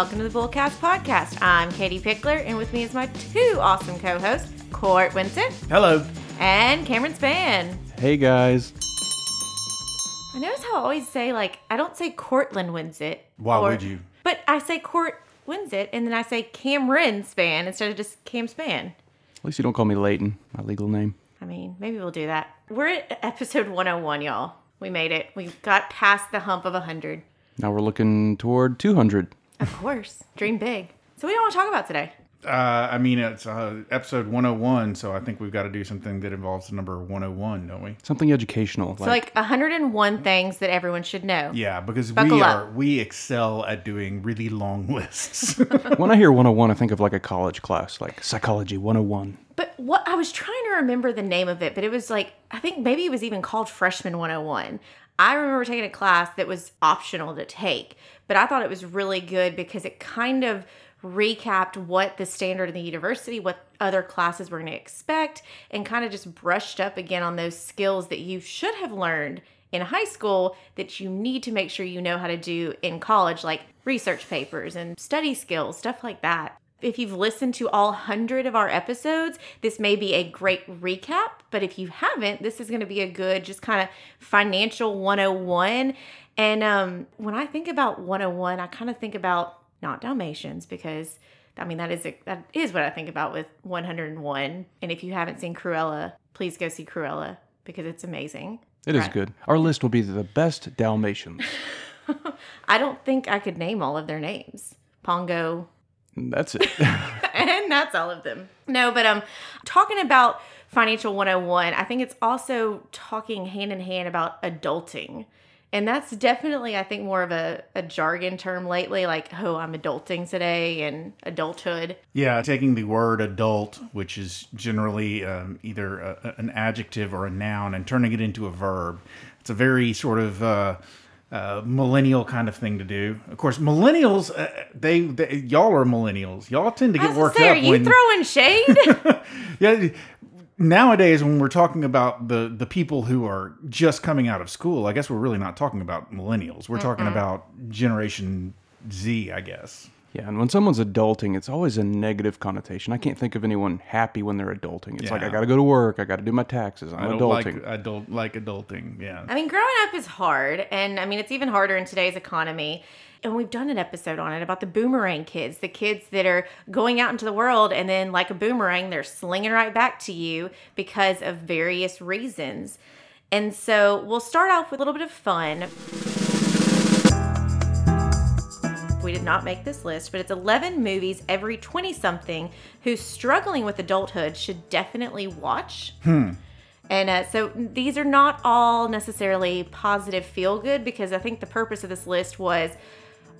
welcome to the Bullcast Podcast. I'm Katie Pickler, and with me is my two awesome co hosts, Court Winston Hello. and Cameron Span. Hey guys. I notice how I always say, like, I don't say Cortland wins it. Why would you? But I say Court wins it, and then I say Cameron Span instead of just Cam Span. At least you don't call me Layton, my legal name. I mean, maybe we'll do that. We're at episode 101, y'all. We made it. We got past the hump of 100. Now we're looking toward 200. Of course. Dream big. So, what do you want to talk about today? Uh, I mean, it's uh, episode 101, so I think we've got to do something that involves the number 101, don't we? Something educational. So, like 101 things that everyone should know. Yeah, because Buckle we up. are we excel at doing really long lists. when I hear 101, I think of like a college class, like psychology 101. But what I was trying to remember the name of it, but it was like I think maybe it was even called Freshman 101. I remember taking a class that was optional to take, but I thought it was really good because it kind of recapped what the standard in the university, what other classes were going to expect, and kind of just brushed up again on those skills that you should have learned in high school that you need to make sure you know how to do in college, like research papers and study skills, stuff like that. If you've listened to all 100 of our episodes, this may be a great recap. But if you haven't, this is going to be a good, just kind of financial 101. And um, when I think about 101, I kind of think about not Dalmatians because I mean that is a, that is what I think about with 101. And if you haven't seen Cruella, please go see Cruella because it's amazing. It is Right. good. Our list will be the best Dalmatians. I don't think I could name all of their names. Pongo, That's it. and that's all of them. No, but um talking about financial 101, I think it's also talking hand in hand about adulting. And that's definitely, I think, more of a, a jargon term lately, like, oh, I'm adulting today and adulthood. yeah, taking the word adult, which is generally um, either a, an adjective or a noun, and turning it into a verb. It's a very sort of uh, uh, millennial kind of thing to do. Of course, millennials, uh, they, they y'all are millennials. Y'all tend to get worked say, are you when throwing shade? yeah nowadays when we're talking about the the people who are just coming out of school i guess we're really not talking about millennials we're talking about generation z i guess yeah, and when someone's adulting, it's always a negative connotation. I can't think of anyone happy when they're adulting. It's like, I got to go to work. I got to do my taxes. I'm i don't adulting. like i don't like adulting yeah I mean, growing up is hard. And I mean, it's even harder in today's economy. And we've done an episode on it about the boomerang kids, the kids that are going out into the world and then, like a boomerang, they're slinging right back to you because of various reasons. And so we'll start off with a little bit of fun. We did not make this list, but it's 11 movies every 20 something who's struggling with adulthood should definitely watch. Hmm. And uh, so these are not all necessarily positive feel good because I think the purpose of this list was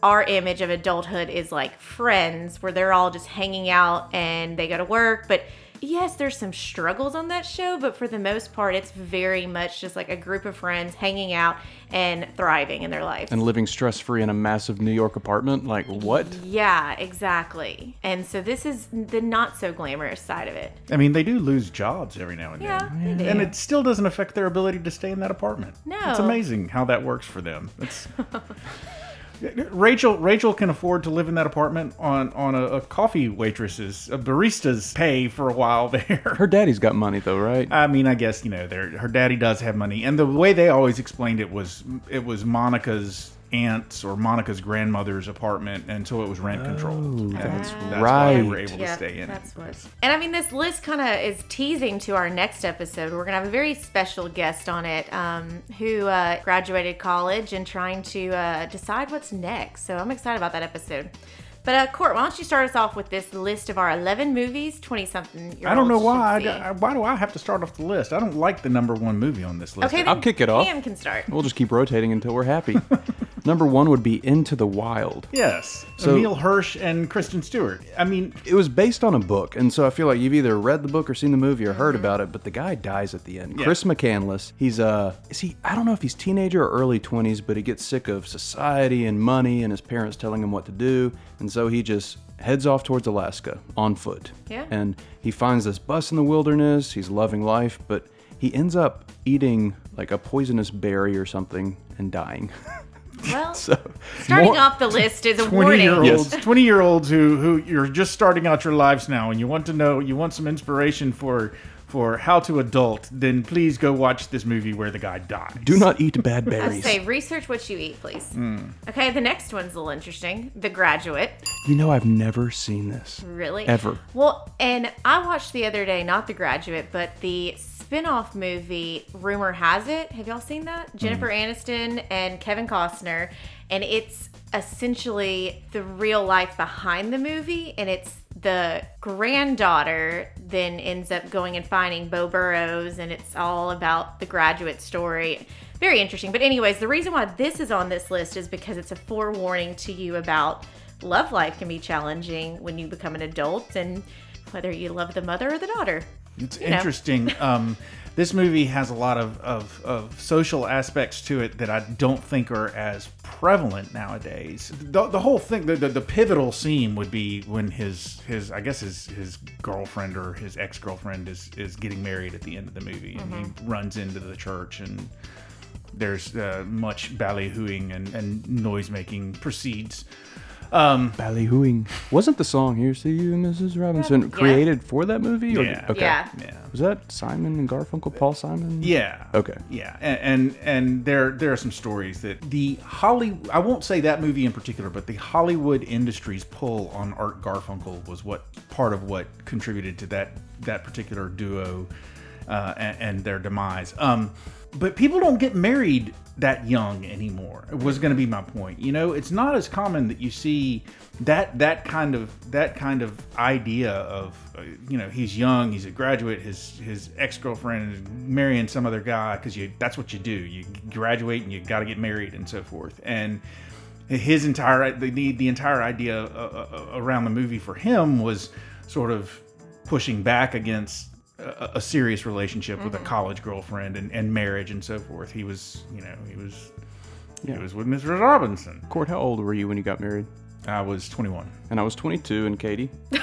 our image of adulthood is like friends where they're all just hanging out and they go to work. But yes, there's some struggles on that show, but for the most part, it's very much just like a group of friends hanging out and thriving in their life and living stress free in a massive New York apartment. Like, what? yeah, exactly. And so this is the not so glamorous side of it. i mean they do lose jobs every now and Yeah, then they do. and it still doesn't affect their ability to stay in that apartment No. it's amazing how that works for them it's Rachel Rachel can afford to live in that apartment on on a, a coffee waitress's a barista's pay for a while there. Her daddy's got money, though, right? I mean, I guess you know, her daddy does have money, and the way they always explained it was it was Monica's aunt's or Monica's grandmother's apartment, until it was rent controlled. Oh, And that's why they were right. able to stay in. That's what. And I mean, this list kind of is teasing to our next episode. We're gonna have a very special guest on it, um, who uh, graduated college and trying to uh, decide what's next. So I'm excited about that episode. But uh, Court, why don't you start us off with this list of our 11 movies, 20 something. I don't know why. I, I- why do I have to start off the list? I don't like the number one movie on this list. Okay, I'll kick it off. Cam can start. We'll just keep rotating until we're happy. Number one would be Into the Wild. Yes, So- Emile Hirsch and Kristen Stewart. I mean, It was based on a book, and so I feel like you've either read the book or seen the movie or heard about it. But the guy dies at the end. Yeah. Chris McCandless. He's uh, is he? I don't know if he's teenager or early twenties, but he gets sick of society and money and his parents telling him what to do, and so he just heads off towards Alaska on foot. Yeah. And he finds this bus in the wilderness. He's loving life, but he ends up eating like a poisonous berry or something and dying. Well, So, starting more- off the list is a 20 warning. year olds 20 year olds who who you're just starting out your lives now and you want to know you want some inspiration for for how to adult then please go watch this movie where the guy dies do not eat bad berries. I berries. say research what you eat, please. Hmm. Okay, the next one's a little interesting. The Graduate. You know, I've never seen this. Really? Ever. Well, and I watched the other day, not The Graduate, but the spin-off movie Rumor Has It. Have y'all seen that? Jennifer Aniston and Kevin Costner. And it's essentially the real life behind the movie. And it's the granddaughter then ends up going and finding Beau Burroughs. And it's all about the graduate story. Very interesting. But, anyways, the reason why this is on this list is because it's a forewarning to you about love life can be challenging when you become an adult and whether you love the mother or the daughter. It's know. interesting. Um, this movie has a lot of, of, of social aspects to it that I don't think are as prevalent nowadays. The, the whole thing, the, the, the pivotal scene would be when his his I guess his his girlfriend or his ex girlfriend is is getting married at the end of the movie, and he runs into the church and. There's uh, much ballyhooing and, and noise making proceeds. Ballyhooing. Wasn't the song "Here's to You, Mrs. Robinson" Yeah. created for that movie? Or- Yeah. Okay. Yeah. Yeah. Was that Simon and Garfunkel? Paul Simon? Yeah. Okay. Yeah, and, and and there there are some stories that the Holly I won't say that movie in particular, but the Hollywood industry's pull on Art Garfunkel was what part of what contributed to that that particular duo uh, and, and their demise. Um, but people don't get married that young anymore. Was going to be my point. You know, it's not as common that you see that that kind of that kind of idea of uh, you know he's young, he's a graduate, his his ex girlfriend is marrying some other guy because you that's what you do. You graduate and you got to get married and so forth. And his entire the the, entire idea uh, uh, around the movie for him was sort of pushing back against a, a serious relationship with a mm-hmm. college girlfriend and, and marriage and so forth. He was, you know, he was yeah. he was with Mrs. Robinson. Court, how old were you when you got married? I was 21. And I was 22, and Katie.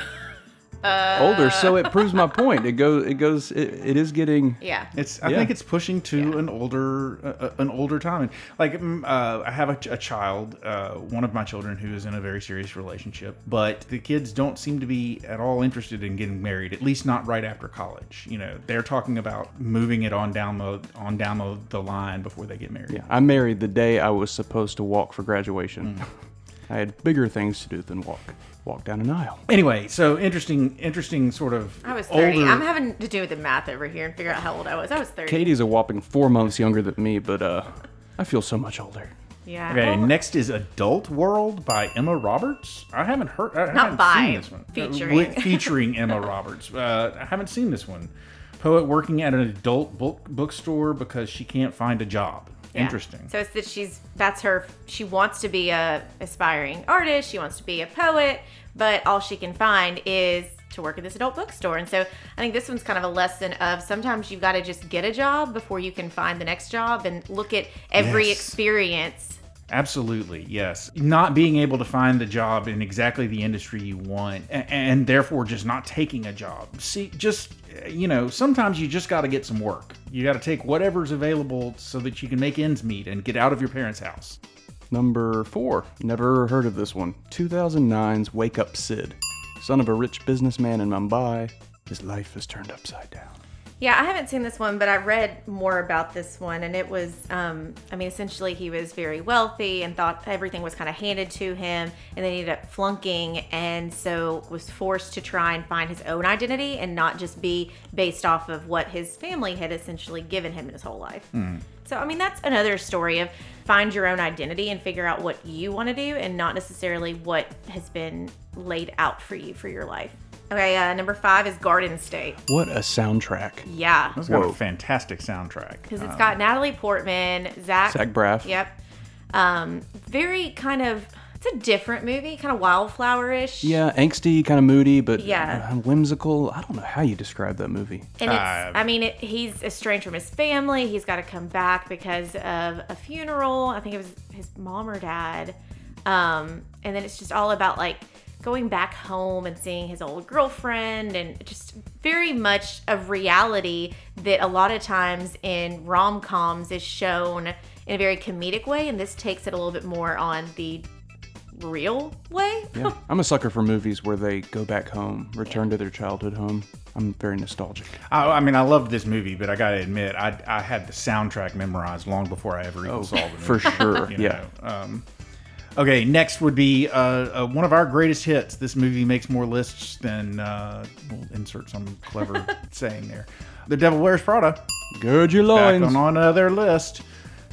Older, so it proves my point. It goes, it goes, it, it is getting. Yeah. It's I Yeah. think it's pushing to Yeah. an older uh, an older time. And like mm, uh, I have a, a child, uh, one of my children who is in a very serious relationship, but the kids don't seem to be at all interested in getting married. At least not right after college. You know, they're talking about moving it on down the on down the, the line before they get married. Yeah, I married the day I was supposed to walk for graduation. I had bigger things to do than walk, walk down an aisle. Anyway, so interesting, interesting sort of. I was 30. Older, I'm having to do with the math over here and figure out how old I was. I was 30. Katie's a whopping four months younger than me, but uh, I feel so much older. Yeah. Okay, Well, next is Adult World by Emma Roberts. I haven't heard. I haven't by, seen this one. Featuring. with- featuring Emma Roberts. Uh, I haven't seen this one. Poet working at an adult book bookstore because she can't find a job. Yeah. Interesting. So it's that she's that's her she wants to be a aspiring artist, she wants to be a poet, but all she can find is to work at this adult bookstore. And so I think this one's kind of a lesson of sometimes you've got to just get a job before you can find the next job and look at every Yes. experience Absolutely, yes. Not being able to find the job in exactly the industry you want, and, and therefore just not taking a job. See, just you know, sometimes you just got to get some work. You got to take whatever's available so that you can make ends meet and get out of your parents' house. Number four, never heard of this one. 2009's Wake Up Sid. Son of a rich businessman in Mumbai, his life is turned upside down. Yeah, I haven't seen this one, but I read more about this one, and it was, um, I mean, essentially he was very wealthy and thought everything was kind of handed to him, and then he ended up flunking, and so was forced to try and find his own identity and not just be based off of what his family had essentially given him in his whole life. So, I mean, that's another story of find your own identity and figure out what you want to do, and not necessarily what has been laid out for you for your life. Okay, uh, number five is Garden State. What a soundtrack. Yeah. It's got Whoa. a fantastic soundtrack. because it's got Natalie Portman, Zach. Zach Braff. Yep. Um, very kind of. It's a different movie, kind of wildflower-ish. Yeah, angsty, kind of moody, but Yeah. uh, whimsical. I don't know how you describe that movie. And it's, Uh, I mean, it, he's estranged from his family. He's got to come back because of a funeral. I think it was his mom or dad. Um, and then it's just all about like going back home and seeing his old girlfriend and just very much a reality that a lot of times in rom-coms is shown in a very comedic way, and this takes it a little bit more on the real way. Yeah. I'm a sucker for movies where they go back home, return to their childhood home. I'm very nostalgic. I, I mean, I loved this movie, but I got to admit, I, I had the soundtrack memorized long before I ever even saw the movie. For sure. you yeah. Um, okay, next would be uh, uh, one of our greatest hits. This movie makes more lists than uh, we'll insert some clever saying there. The Devil Wears Prada Gird your back on another list.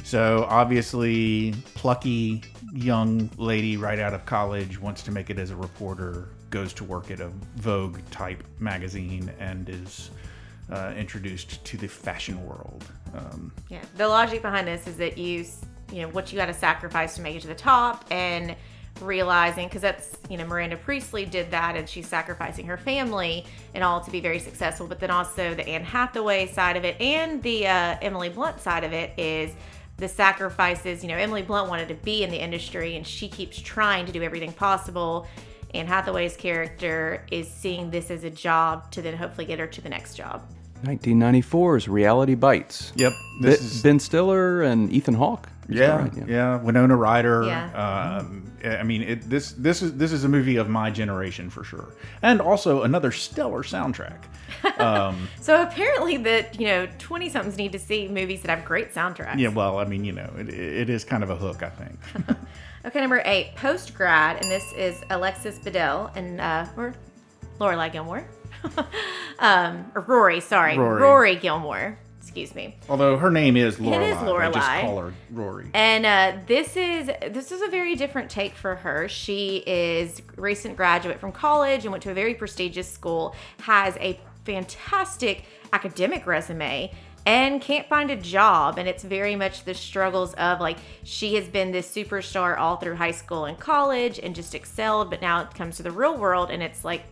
So obviously, plucky young lady right out of college wants to make it as a reporter. Goes to work at a Vogue type magazine and is uh, introduced to the fashion world. Um, Yeah, the logic behind this is that you, s- you know, what you got to sacrifice to make it to the top, and realizing because that's you know Miranda Priestly did that, and she's sacrificing her family and all to be very successful. But then also the Anne Hathaway side of it and the uh, Emily Blunt side of it is the sacrifices. You know, Emily Blunt wanted to be in the industry, and she keeps trying to do everything possible. Anne Hathaway's character is seeing this as a job to then hopefully get her to the next job. 1994's Reality Bites. yep, Be- this is ben Stiller and Ethan Hawke. Yeah, right? yeah, Winona Ryder. Yeah. Um, I mean, it, this this is this is a movie of my generation for sure, and also another stellar soundtrack. So apparently, that you know, twenty somethings need to see movies that have great soundtracks. Yeah, well, I mean, you know, it, it is kind of a hook, I think. Okay, number eight, post grad, and this is Alexis Bledel and uh, or Lorelai Gilmore, um, or Rory. Sorry, Rory. Rory. Gilmore. Excuse me. Although her name is Lorelai, is they just call her Rory. And uh, this is this is a very different take for her. She is recent graduate from college and went to a very prestigious school. Has a fantastic academic resume and can't find a job and it's very much the struggles of like she has been this superstar all through high school and college and just excelled but now it comes to the real world and it's like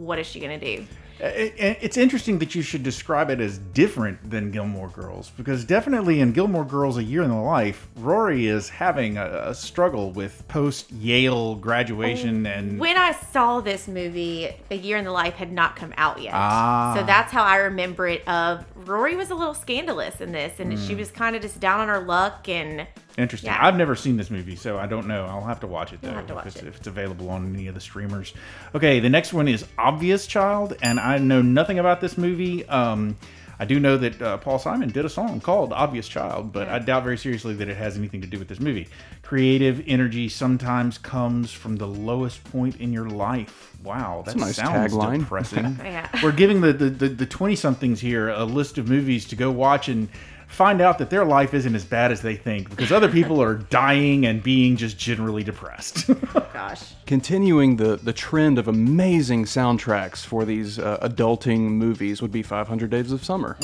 what is she going to do It- it- it's interesting that you should describe it as different than Gilmore Girls because definitely in Gilmore Girls: A Year in the Life, Rory is having a, a struggle with post Yale graduation and when I saw this movie, A Year in the Life had not come out yet. Ah. So that's how I remember it of Rory was a little scandalous in this and Hmm. she was kind of just down on her luck and Interesting. Yeah. I've never seen this movie, so I don't know. I'll have to watch it though, have to watch if, it's, it. if it's available on any of the streamers. Okay, the next one is Obvious Child, and I know nothing about this movie. Um, I do know that uh, Paul Simon did a song called Obvious Child, but I doubt very seriously that it has anything to do with this movie. Creative energy sometimes comes from the lowest point in your life. Wow, that a nice sounds tagline. depressing. Yeah. We're giving the the the twenty somethings here a list of movies to go watch and find out that their life isn't as bad as they think because other people are dying and being just generally depressed. gosh. Continuing the, the trend of amazing soundtracks for these uh, adulting movies would be 500 Days of Summer.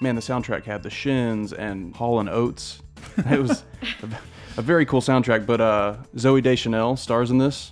Man, the soundtrack had the Shins and Hall and Oates. It was a, a very cool soundtrack. But uh, Zooey Deschanel stars in this.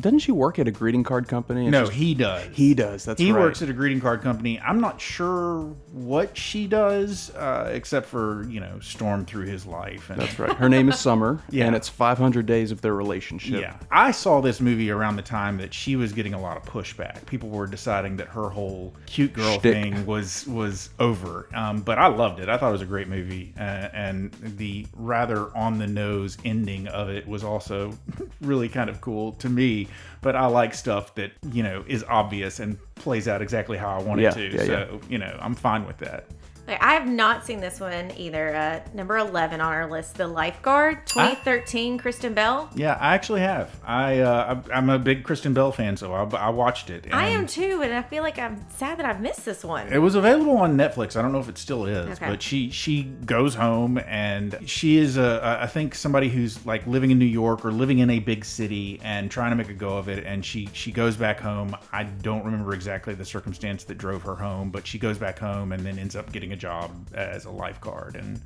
Doesn't she work at a greeting card company? and no, she's- he does. he does. That's he right. works at a greeting card company. I'm not sure what she does, uh, except for you know storm through his life. And That's right. Her name is Summer, Yeah. and it's 500 days of their relationship. Yeah, I saw this movie around the time that she was getting a lot of pushback. People were deciding that her whole cute girl Shtick. thing was was over. Um, but I loved it. I thought it was a great movie, uh, and the rather on the nose ending of it was also really kind of cool to me. But I like stuff that you know is obvious and plays out exactly how I want Yeah, it to. yeah, so you know, I'm fine with that. I have not seen this one either. Uh, number 11 on our list, The Lifeguard, 2013, Kristen Bell. Yeah, I actually have. I uh, I'm- a big Kristen Bell fan, so I, I watched it. I am too, and I feel like I'm sad that I've missed this one. It was available on Netflix. I don't know if it still is, Okay. but she she goes home and she is a I think somebody who's like living in New York or living in a big city and trying to make a go of it. And she she goes back home. I don't remember exactly the circumstance that drove her home, but she goes back home and then ends up getting a job as a lifeguard and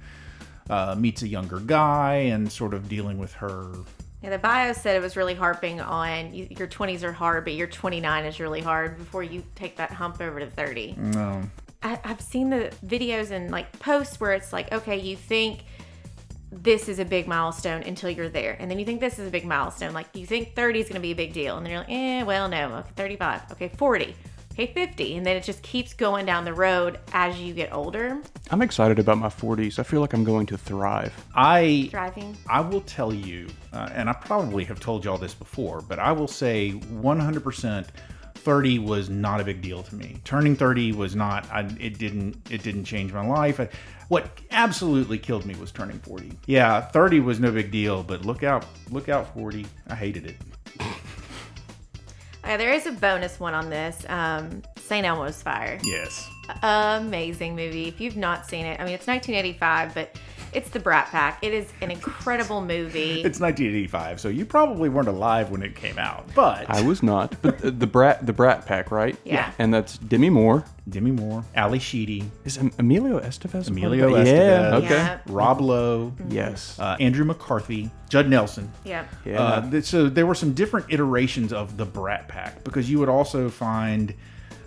uh, meets a younger guy and sort of dealing with her. Yeah, the bio said it was really harping on your 20s are hard, but your 29 is really hard before you take that hump over to 30. No. I, I've seen the videos and like posts where it's like, okay, you think this is a big milestone until you're there, and then you think this is a big milestone. Like you think 30 is going to be a big deal, and then you're like, eh, well, no, okay, 35, okay, 40. Okay, 50. And then it just keeps going down the road as you get older. I'm excited about my 40s. I feel like I'm going to thrive. I Driving. I will tell you, uh, and I probably have told y'all this before, but I will say 100%. 30 was not a big deal to me. Turning 30 was not. I, it didn't. It didn't change my life. I, what absolutely killed me was turning 40. Yeah, 30 was no big deal, but look out! Look out! 40. I hated it. Okay, there is a bonus one on this. Um, St. Elmo's Fire. Yes. Amazing movie. If you've not seen it, I mean, it's 1985, but it's the Brat Pack. It is an incredible movie. It's 1985, so you probably weren't alive when it came out. But I was not, but the, the brat, the Brat Pack, right? Yeah. And that's Demi Moore. Demi Moore, Ally Sheedy, Is Em- Emilio Estevez? a part of Emilio that? Yeah. Okay. Yeah. Rob Lowe, Yes. uh, Andrew McCarthy, Judd Nelson. yeah. yeah. Uh, so there were some different iterations of the Brat Pack because you would also find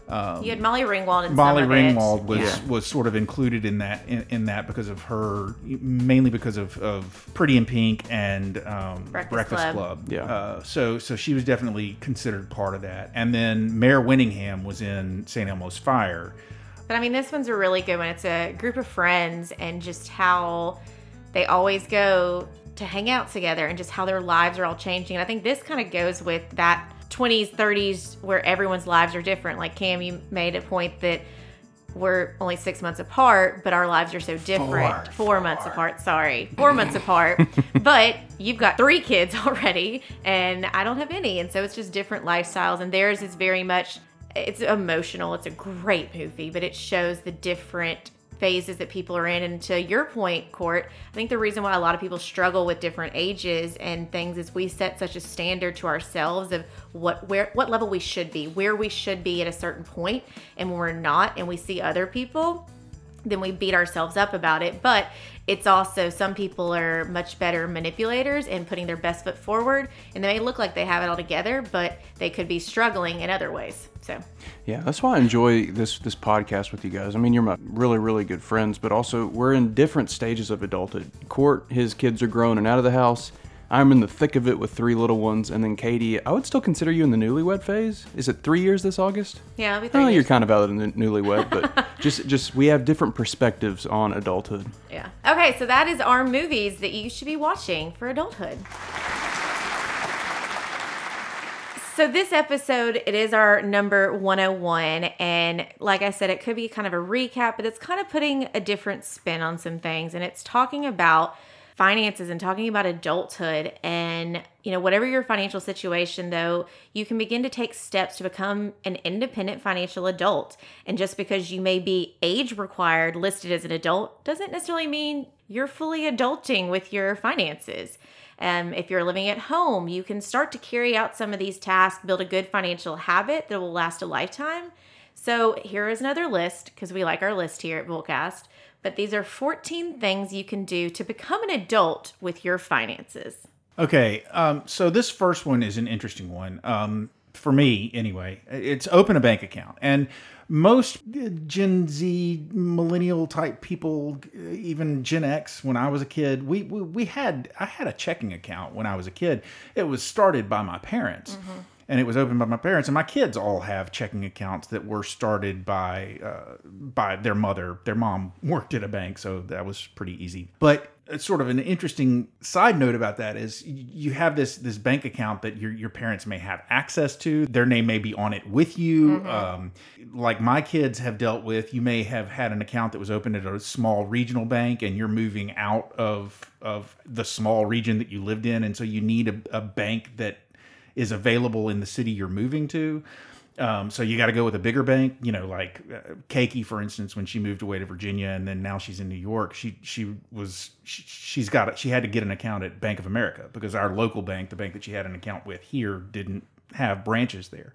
You had Molly Ringwald and Molly some of it. Ringwald was Yeah. was sort of included in that in, in that because of her mainly because of, of Pretty in Pink and um, Breakfast Club. Yeah. Uh, so so she was definitely considered part of that. And then Mare Winningham was in St. Elmo's Fire. But I mean, this one's a really good one. It's a group of friends and just how they always go to hang out together and just how their lives are all changing. And I think this kind of goes with that 20s, 30s where everyone's lives are different. Like Cam, you made a point that we're only six months apart, but our lives are so different. Four. Four months apart, sorry. Four months apart. But you've got three kids already, and I don't have any. And so it's just different lifestyles. And theirs is very much, it's emotional. It's a great movie, but it shows the different phases that people are in. And to your point, Court, I think the reason why a lot of people struggle with different ages and things is we set such a standard to ourselves of what where what level we should be, where we should be at a certain point, and when we're not, and we see other people, then we beat ourselves up about it. But it's also some people are much better manipulators and putting their best foot forward, and they may look like they have it all together, but they could be struggling in other ways. So Yeah, that's why I enjoy this this podcast with you guys. I mean, you're my really really good friends, but also we're in different stages of adulthood. Court, his kids are grown and out of the house. I'm in the thick of it with three little ones, and then Katie. I would still consider you in the newlywed phase. Is it three years this August? yeah, it'll be three Oh, you're kind of out in the newlywed, but just just we have different perspectives on adulthood. Yeah. Okay, so that is our movies that you should be watching for adulthood. So this episode, it is our number 101 and like I said it could be kind of a recap, but it's kind of putting a different spin on some things and it's talking about finances and talking about adulthood and you know whatever your financial situation though you can begin to take steps to become an independent financial adult. And just because you may be age required listed as an adult doesn't necessarily mean you're fully adulting with your finances. Um, if you're living at home you can start to carry out some of these tasks build a good financial habit that will last a lifetime. So here is another list because we like our list here at Bullcast. But these are 14 things you can do to become an adult with your finances. Okay, um, so this first one is an interesting one um, for me, anyway. It's open a bank account, and most Gen Z, millennial type people, even Gen X, when I was a kid, we, we we had I had a checking account when I was a kid. It was started by my parents. And it was opened by my parents, and my kids all have checking accounts that were started by uh, by their mother. Their mom worked at a bank, so that was pretty easy. But it's sort of an interesting side note about that is you have this this bank account that your your parents may have access to. Their name may be on it with you. Um, like my kids have dealt with, you may have had an account that was opened at a small regional bank, and you're moving out of of the small region that you lived in, and so you need a, a bank that is available in the city you're moving to. Um, so you got to go with a bigger bank, you know, like uh, Keiki, for instance, when she moved away to Virginia and then now she's in New York. She she was she, she's got it. She had to get an account at Bank of America because our local bank, the bank that she had an account with here, didn't have branches there.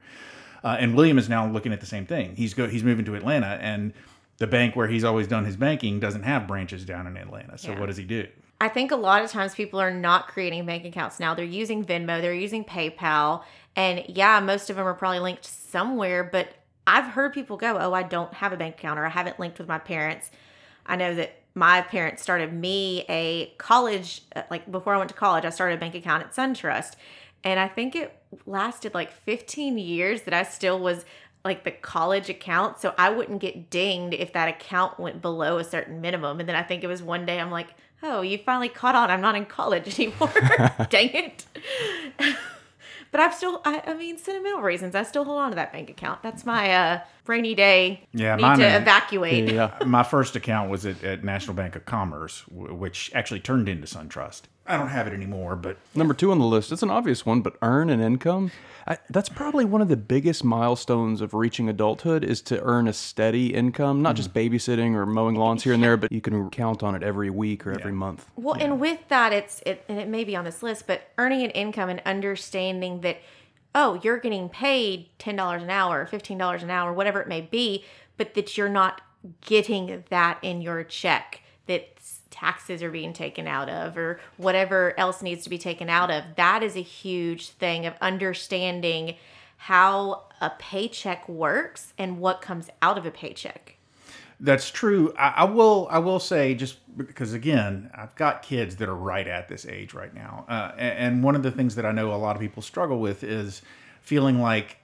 Uh, and William is now looking at the same thing. He's go he's moving to Atlanta, and the bank where he's always done his banking doesn't have branches down in Atlanta. So Yeah. what does he do? I think a lot of times people are not creating bank accounts now. They're using Venmo, they're using PayPal. And yeah, most of them are probably linked somewhere, but I've heard people go, Oh, I don't have a bank account or I haven't linked with my parents. I know that my parents started me a college, uh, like before I went to college, I started a bank account at SunTrust. And I think it lasted like 15 years that I still was like the college account, so I wouldn't get dinged if that account went below a certain minimum. And then I think it was one day I'm like, oh, you finally caught on. I'm not in college anymore. Dang it. but I've still, I, I mean, sentimental reasons. I still hold on to that bank account. That's my uh, rainy day. Yeah, need mine to is- evacuate. Yeah. My first account was at, at National Bank of Commerce, w- which actually turned into SunTrust. I don't have it anymore, but Number two on the list, it's an obvious one, but earn an income. I, that's probably one of the biggest milestones of reaching adulthood is to earn a steady income, not just mm-hmm. babysitting or mowing lawns here and there, but you can count on it every week or every month. Well, and with that, it's it, and it may be on this list, but earning an income and understanding that, oh, you're getting paid ten dollars an hour, fifteen dollars an hour, whatever it may be, but that you're not getting that in your check. That taxes are being taken out of, or whatever else needs to be taken out of. That is a huge thing of understanding how a paycheck works and what comes out of a paycheck. That's true. I, I will. I will say just because again, I've got kids that are right at this age right now, uh, a- and, one of the things that I know a lot of people struggle with is feeling like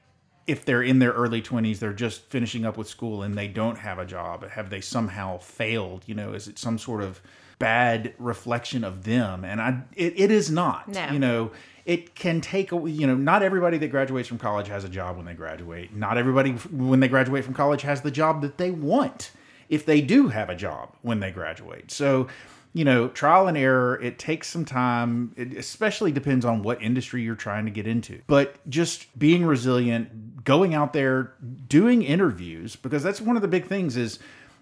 if they're in their early twenties, they're just finishing up with school and they don't have a job. Have they somehow failed? You know, is it some sort of bad reflection of them? And I, it, it is not. No. You know, it can take you know not everybody that graduates from college has a job when they graduate not everybody when they graduate from college has the job that they want if they do have a job when they graduate. So you know trial and error it takes some time. It especially depends on what industry you're trying to get into. But just being resilient going out there doing interviews because that's one of the big things is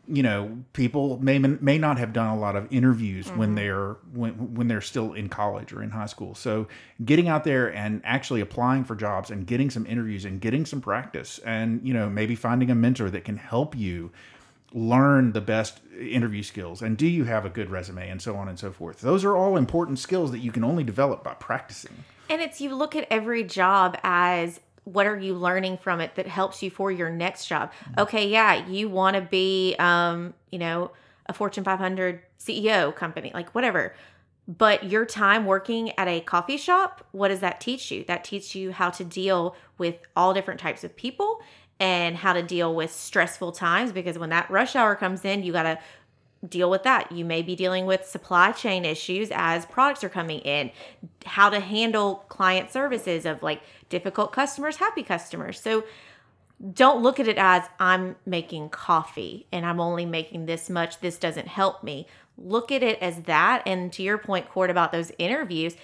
you know people may may not have done a lot of interviews when mm-hmm. they're when when they're still in college or in high school. So getting out there and actually applying for jobs and getting some interviews and getting some practice and you know maybe finding a mentor that can help you learn the best interview skills and do you have a good resume and so on and so forth those are all important skills that you can only develop by practicing And it's you look at every job as what are you learning from it that helps you for your next job? Okay, yeah, you want to be, um, you know, a Fortune 500 CEO company, like whatever. But your time working at a coffee shop, what does that teach you? That teaches you how to deal with all different types of people and how to deal with stressful times because when that rush hour comes in, you got to deal with that. You may be dealing with supply chain issues as products are coming in, how to handle client services of like difficult customers, happy customers. So don't look at it as I'm making coffee and I'm only making this much. This doesn't help me. Look at it as that. And to your point, Court, about those interviews,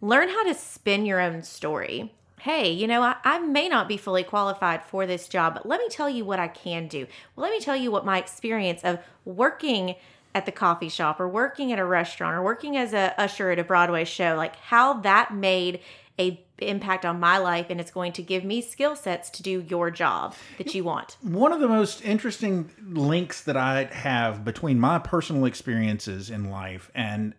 learn how to spin your own story. Hey, you know, I, I may not be fully qualified for this job, but let me tell you what I can do. Well, let me tell you what my experience of working at the coffee shop or working at a restaurant or working as a usher at a Broadway show, like how that made a impact on my life and it's going to give me skill sets to do your job that you want. one of the most interesting links that I have between my personal experiences in life and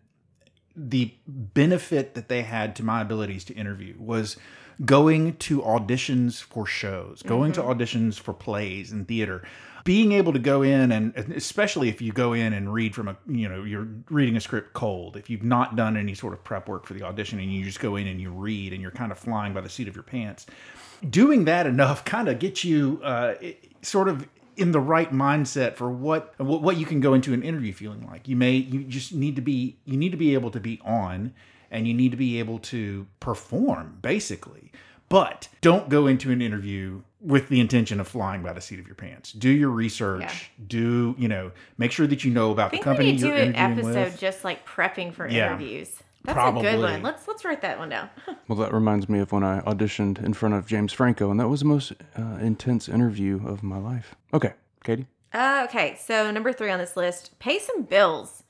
the benefit that they had to my abilities to interview was going to auditions for shows, going to auditions for plays and theater. Being able to go in and especially if you go in and read from a you know you're reading a script cold if you've not done any sort of prep work for the audition and you just go in and you read and you're kind of flying by the seat of your pants doing that enough kind of gets you uh, sort of in the right mindset for what what you can go into an interview feeling like. You may you just need to be you need to be able to be on and you need to be able to perform basically. But don't go into an interview with the intention of flying by the seat of your pants. Do your research. Yeah. Do, you know, make sure that you know about I the company we need to you're do an episode with. just like prepping for Yeah. interviews. That's a good one. Let's let's write that one down. Well, that reminds me of when I auditioned in front of James Franco, and that was the most uh, intense interview of my life. Okay, Katie. Uh, okay, so number three on this list, pay some bills.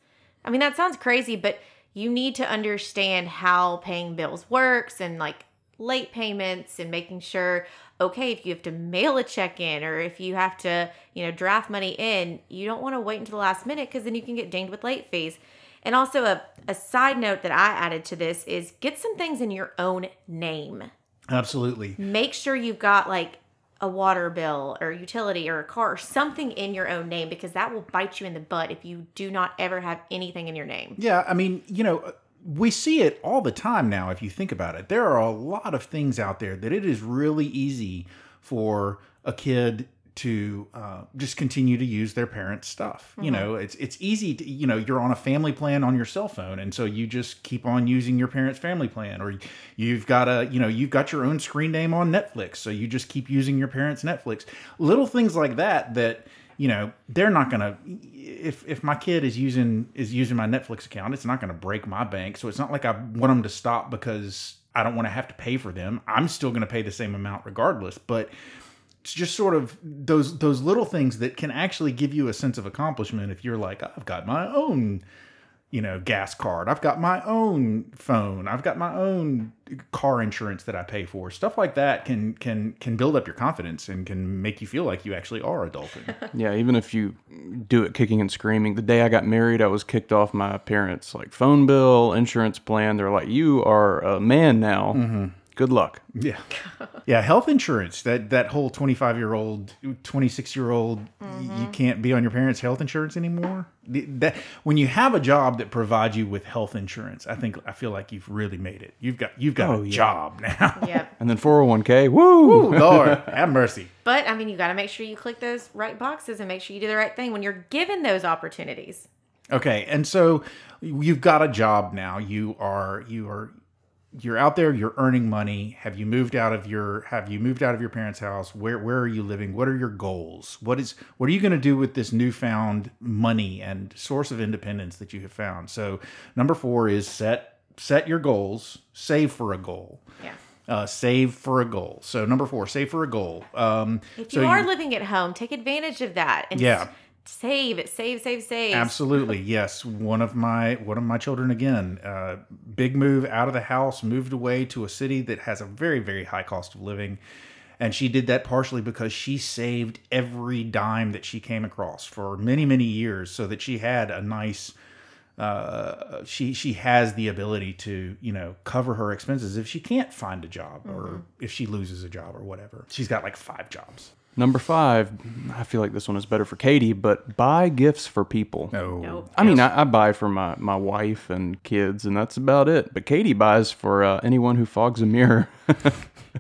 I mean, that sounds crazy, but you need to understand how paying bills works and like late payments and making sure, okay, if you have to mail a check in or if you have to, you know, draft money in, you don't want to wait until the last minute because then you can get dinged with late fees. And also, a, a side note that I added to this is get some things in your own name Absolutely. make sure you've got like a water bill or utility or a car or something in your own name because that will bite you in the butt if you do not ever have anything in your name. Yeah, I mean, you know, we see it all the time now if you think about it. There are a lot of things out there that it is really easy for a kid to uh, just continue to use their parents' stuff. You know, it's it's easy to you know you're on a family plan on your cell phone, and so you just keep on using your parents' family plan, or you've got a you know you've got your own screen name on Netflix, so you just keep using your parents' Netflix. Little things like that that you know they're not gonna if if my kid is using is using my Netflix account, it's not gonna break my bank. So it's not like I want them to stop because I don't want to have to pay for them. I'm still gonna pay the same amount regardless, but just sort of those those little things that can actually give you a sense of accomplishment if you're like I've got my own you know gas card I've got my own phone I've got my own car insurance that I pay for stuff like that can can can build up your confidence and can make you feel like you actually are adulting Yeah, even if you do it kicking and screaming. The day I got married, I was kicked off my parents' like phone bill, insurance plan. They're like, "You are a man now. Mm-hmm. Good luck." yeah yeah health insurance that that whole 25 year old 26 year old you mm-hmm. can't be on your parents health insurance anymore that when you have a job that provides you with health insurance i think i feel like you've really made it you've got you've got Oh, a yeah. job now Yep. And then 401k. Woo! Ooh, lord have mercy But I mean, you got to make sure you click those right boxes and make sure you do the right thing when you're given those opportunities. Okay, and so you've got a job now. You are you are you're out there. You're earning money. Have you moved out of your Have you moved out of your parents' house? Where Where are you living? What are your goals? What is What are you going to do with this newfound money and source of independence that you have found? So number four is set set your goals. Save for a goal. Yeah. Uh, save for a goal. So number four, save for a goal. Um, If so you are living at home, take advantage of that and Yeah. Save it, save, save, save. Absolutely, yes. One of my one of my children again, uh, big move out of the house, moved away to a city that has a very very high cost of living, and she did that partially because she saved every dime that she came across for many many years, so that she had a nice. Uh, she she has the ability to you know cover her expenses if she can't find a job or if she loses a job or whatever. She's got like five jobs. Number five, I feel like this one is better for Katie, but buy gifts for people. No, Nope. I mean, I, I buy for my, my wife and kids, and that's about it. But Katie buys for uh, anyone who fogs a mirror.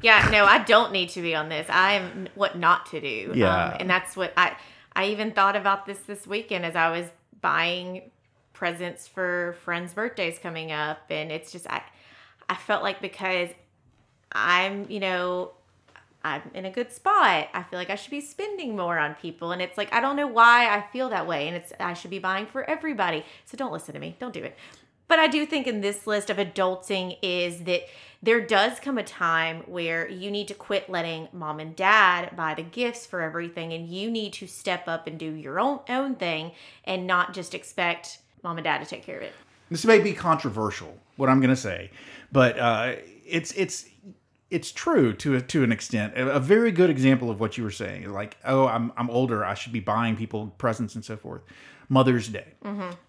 Yeah, no, I don't need to be on this. I am what not to do. Yeah. Um, and that's what I I even thought about this this weekend as I was buying presents for friends' birthdays coming up and it's just I I felt like because I'm, you know, I'm in a good spot. I feel like I should be spending more on people and it's like I don't know why I feel that way and it's I should be buying for everybody. So don't listen to me. Don't do it. But I do think in this list of adulting is that there does come a time where you need to quit letting mom and dad buy the gifts for everything and you need to step up and do your own own thing and not just expect mom and dad to take care of it. this may be controversial what i'm going to say but uh, it's it's it's true to a, to an extent a, a very good example of what you were saying like oh i'm i'm older i should be buying people presents and so forth. Mother's day.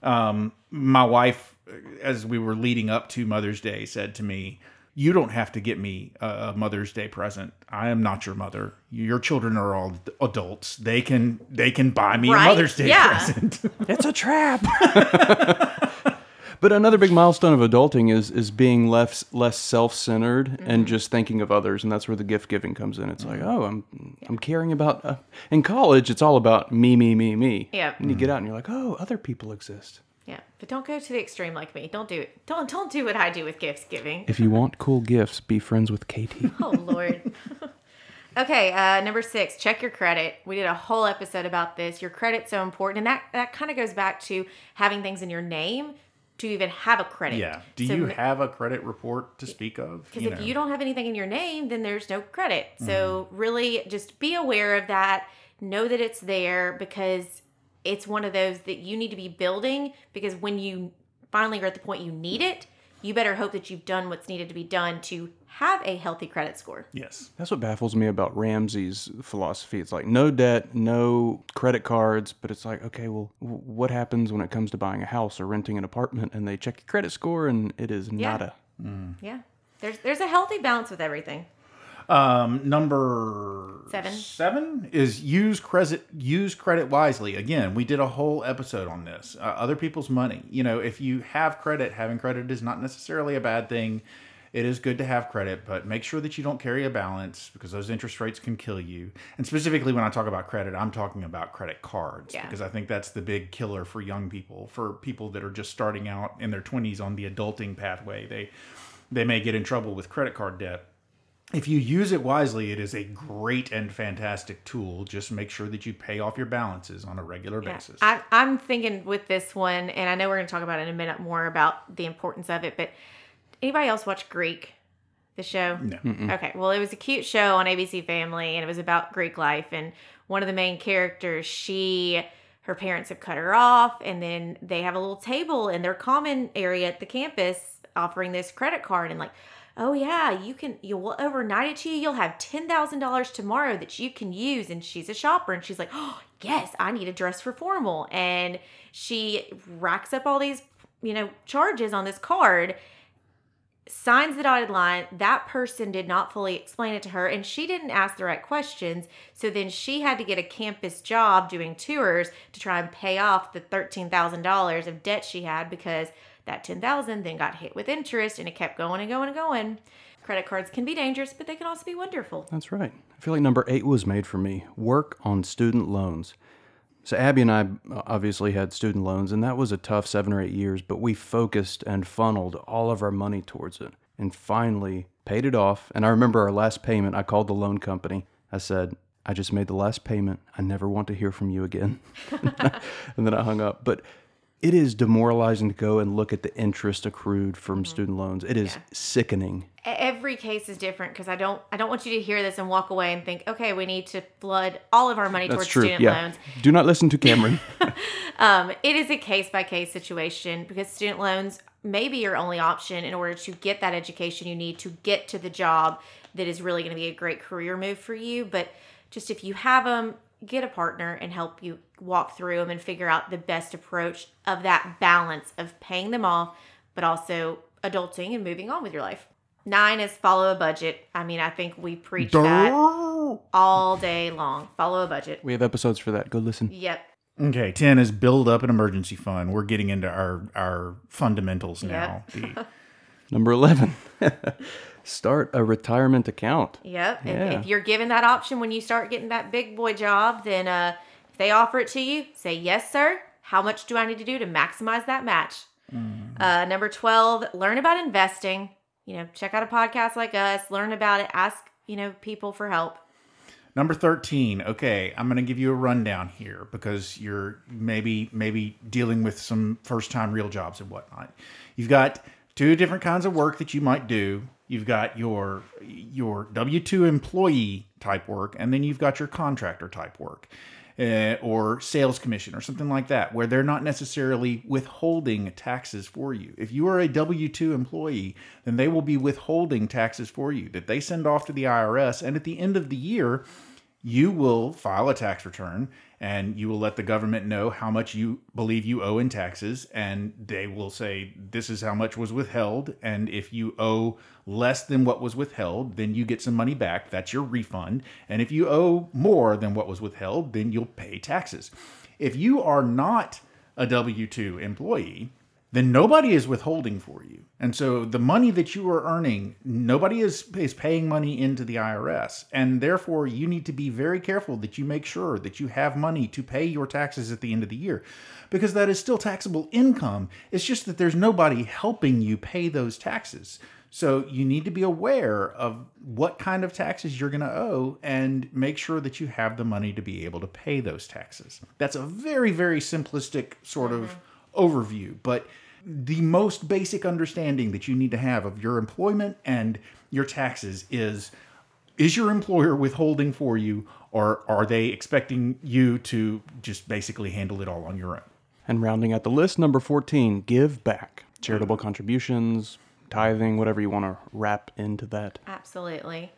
Um, my wife as we were leading up to mother's day said to me you don't have to get me a a mother's day present. I am not your mother. Your children are all adults. They can they can buy me Right? a mother's day Yeah. present. It's a trap. but another big milestone of adulting is is being less less self centered and just thinking of others, and that's where the gift giving comes in. It's like, oh, I'm I'm caring about. Uh, in college, it's all about me, me, me, me. Yeah. And you get out and you're like, oh, other people exist. Yeah, but don't go to the extreme like me. Don't do it. Don't don't do what I do with gifts giving. If you want cool gifts, be friends with Katie. Oh Lord. okay, uh, number six, check your credit. We did a whole episode about this. Your credit's so important, and that that kind of goes back to having things in your name to even have a credit. yeah do So you have a credit report to speak of Because if you don't have anything in your name, then there's no credit. So Mm-hmm. really just be aware of that. Know that it's there because it's one of those that you need to be building because when you finally are at the point you need it, you better hope that you've done what's needed to be done to have a healthy credit score. yes That's what baffles me about Ramsey's philosophy. It's like no debt, no credit cards, but it's like, okay, well, what happens when it comes to buying a house or renting an apartment and they check your credit score and it is Yeah. nada? Yeah. There's there's a healthy balance with everything. Um, number Seven. Seven is use credit use credit wisely. Again, we did a whole episode on this. Uh, other people's money. You know, if you have credit, having credit is not necessarily a bad thing. It is good to have credit, but make sure that you don't carry a balance because those interest rates can kill you. And specifically, when I talk about credit, I'm talking about credit cards Yeah. because I think that's the big killer for young people, for people that are just starting out in their 20s on the adulting pathway. They they may get in trouble with credit card debt. If you use it wisely, it is a great and fantastic tool. Just make sure that you pay off your balances on a regular Yeah. basis. I, I'm thinking with this one, and I know we're going to talk about it in a minute more about the importance of it, but anybody else watch Greek, the show? No. Okay, well, it was a cute show on ABC Family, and it was about Greek life. And one of the main characters, she, her parents have cut her off, and then they have a little table in their common area at the campus offering this credit card, and like, oh yeah, you can, you'll overnight it to you. You'll have ten thousand dollars tomorrow that you can use. And she's a shopper, and she's like, oh yes, I need a dress for formal, and she racks up all these, you know, charges on this card signs the dotted line. That person did not fully explain it to her, and she didn't ask the right questions. So then she had to get a campus job doing tours to try and pay off the thirteen thousand dollars of debt she had because that ten thousand then got hit with interest, and it kept going and going and going. Credit cards can be dangerous, but they can also be wonderful. That's right. I feel like number eight was made for me work on student loans. So, Abby and I uh, obviously had student loans, and that was a tough seven or eight years, but we focused and funneled all of our money towards it and finally paid it off. And I remember our last payment, I called the loan company. I said, I just made the last payment. I never want to hear from you again. and then I hung up. But it is demoralizing to go and look at the interest accrued from student loans. It is sickening. E- Every case is different because I don't I don't want you to hear this and walk away and think, okay, we need to flood all of our money That's towards true. student Yeah. loans. Do not listen to Cameron. Um, it is a case by case situation because student loans may be your only option in order to get that education you need to get to the job that is really going to be a great career move for you. But just if you have them, get a partner and help you walk through them and figure out the best approach of that balance of paying them off, but also adulting and moving on with your life. Nine is follow a budget. I mean, I think we preach that all day long. Follow a budget. we have episodes for that. Go listen. Yep. Okay, ten is build up an emergency fund. We're getting into our our fundamentals now. The, Number 11, start a retirement account. Yep. Yeah. If, if you're given that option when you start getting that big boy job, then uh, if they offer it to you, say, yes, sir. How much do I need to do to maximize that match? Uh, number 12, learn about investing. You know, check out a podcast like us, learn about it, ask, you know, people for help. Number 13. Okay, I'm going to give you a rundown here because you're maybe maybe dealing with some first-time real jobs and whatnot. You've got two different kinds of work that you might do. You've got your your W2 employee type work and then you've got your contractor type work. Uh, or sales commission or something like that, where they're not necessarily withholding taxes for you. If you are a W 2 employee, then they will be withholding taxes for you that they send off to the IRS. And at the end of the year, you will file a tax return and you will let the government know how much you believe you owe in taxes and they will say this is how much was withheld and if you owe less than what was withheld then you get some money back. That's your refund. And if you owe more than what was withheld then you'll pay taxes. If you are not a W2 employee then nobody is withholding for you. And so the money that you are earning, nobody is, is paying money into the IRS. And therefore, you need to be very careful that you make sure that you have money to pay your taxes at the end of the year because that is still taxable income. It's just that there's nobody helping you pay those taxes. So you need to be aware of what kind of taxes you're going to owe and make sure that you have the money to be able to pay those taxes. That's a very, very simplistic sort of mm-hmm. Overview, but the most basic understanding that you need to have of your employment and your taxes is is your employer withholding for you or are they expecting you to just basically handle it all on your own? And rounding out the list, number 14, give back. Charitable contributions, tithing, whatever you want to wrap into that. Absolutely.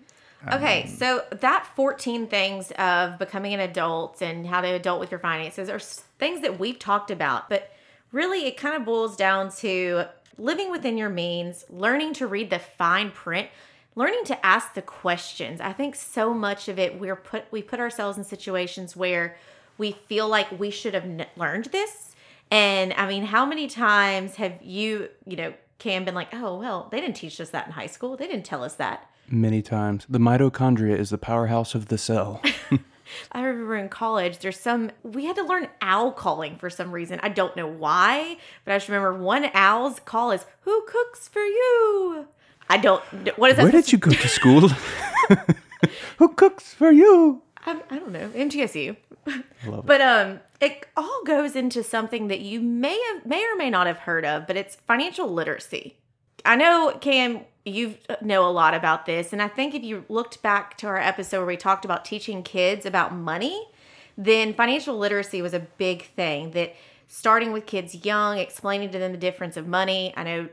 Okay, um, so that 14 things of becoming an adult and how to adult with your finances are things that we've talked about, but really it kind of boils down to living within your means, learning to read the fine print, learning to ask the questions. I think so much of it we're put we put ourselves in situations where we feel like we should have n- learned this. And I mean, how many times have you, you know, Cam been like, oh, well, they didn't teach us that in high school. They didn't tell us that. Many times. The mitochondria is the powerhouse of the cell. I remember in college, there's some, we had to learn owl calling for some reason. I don't know why, but I just remember one owl's call is, Who cooks for you? I don't, what is that? Where did you go to school? Who cooks for you? I, I don't know, MTSU. love but um, it all goes into something that you may have, may or may not have heard of, but it's financial literacy. I know, Cam, you know a lot about this, and I think if you looked back to our episode where we talked about teaching kids about money, then financial literacy was a big thing. That starting with kids young, explaining to them the difference of money. I know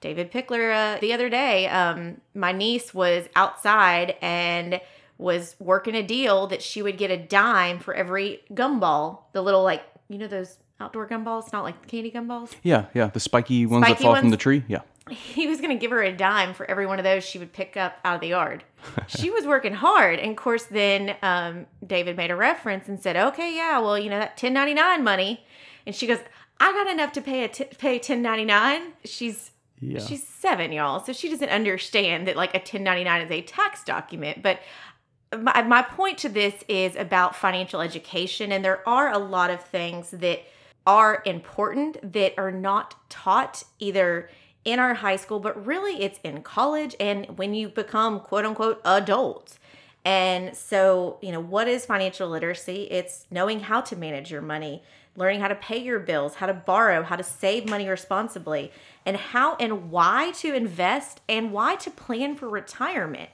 David Pickler uh, the other day, um, my niece was outside and was working a deal that she would get a dime for every gumball. The little like you know those outdoor gumballs, not like candy gumballs. Yeah, yeah. The spiky ones that Spiky fall from the tree. Yeah. He was going to give her a dime for every one of those she would pick up out of the yard. she was working hard, and of course, then um, David made a reference and said, "Okay, yeah, well, you know that ten ninety nine money," and she goes, "I got enough to pay a t- pay ten ninety nine. She's Yeah. She's seven, y'all. So she doesn't understand that like a 1099 is a tax document. But my, my point to this is about financial education. And there are a lot of things that are important that are not taught either in our high school, but really it's in college and when you become quote unquote adults. And so, you know, what is financial literacy? It's knowing how to manage your money, learning how to pay your bills, how to borrow, how to save money responsibly, and how and why to invest and why to plan for retirement.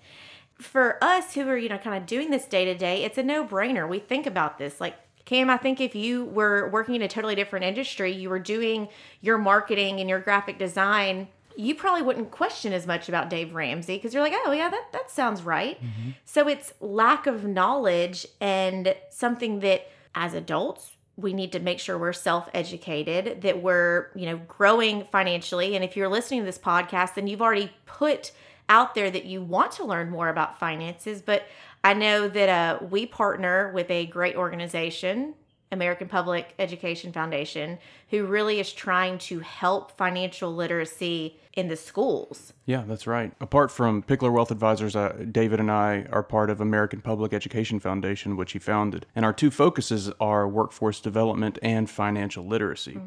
For us who are, you know, kind of doing this day to day, it's a no brainer. We think about this. Like, Cam, I think if you were working in a totally different industry, you were doing your marketing and your graphic design, you probably wouldn't question as much about Dave Ramsey because you're like, oh, yeah, that, that sounds right. Mm-hmm. So it's lack of knowledge and something that as adults, we need to make sure we're self-educated that we're you know growing financially and if you're listening to this podcast then you've already put out there that you want to learn more about finances but i know that uh, we partner with a great organization american public education foundation who really is trying to help financial literacy in the schools Yeah, that's right. Apart from Pickler Wealth Advisors, uh, David and I are part of American Public Education Foundation, which he founded. And our two focuses are workforce development and financial literacy.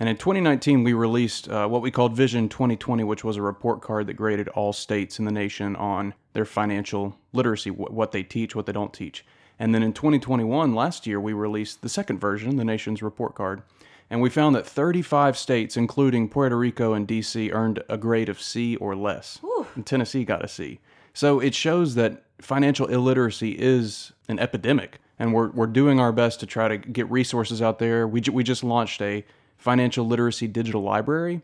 And in 2019, we released uh, what we called Vision 2020, which was a report card that graded all states in the nation on their financial literacy, wh- what they teach, what they don't teach. And then in 2021, last year, we released the second version, the nation's report card. And we found that 35 states, including Puerto Rico and DC, earned a grade of C or less. And Tennessee got a C. So it shows that financial illiteracy is an epidemic. And we're, we're doing our best to try to get resources out there. We, ju- we just launched a financial literacy digital library,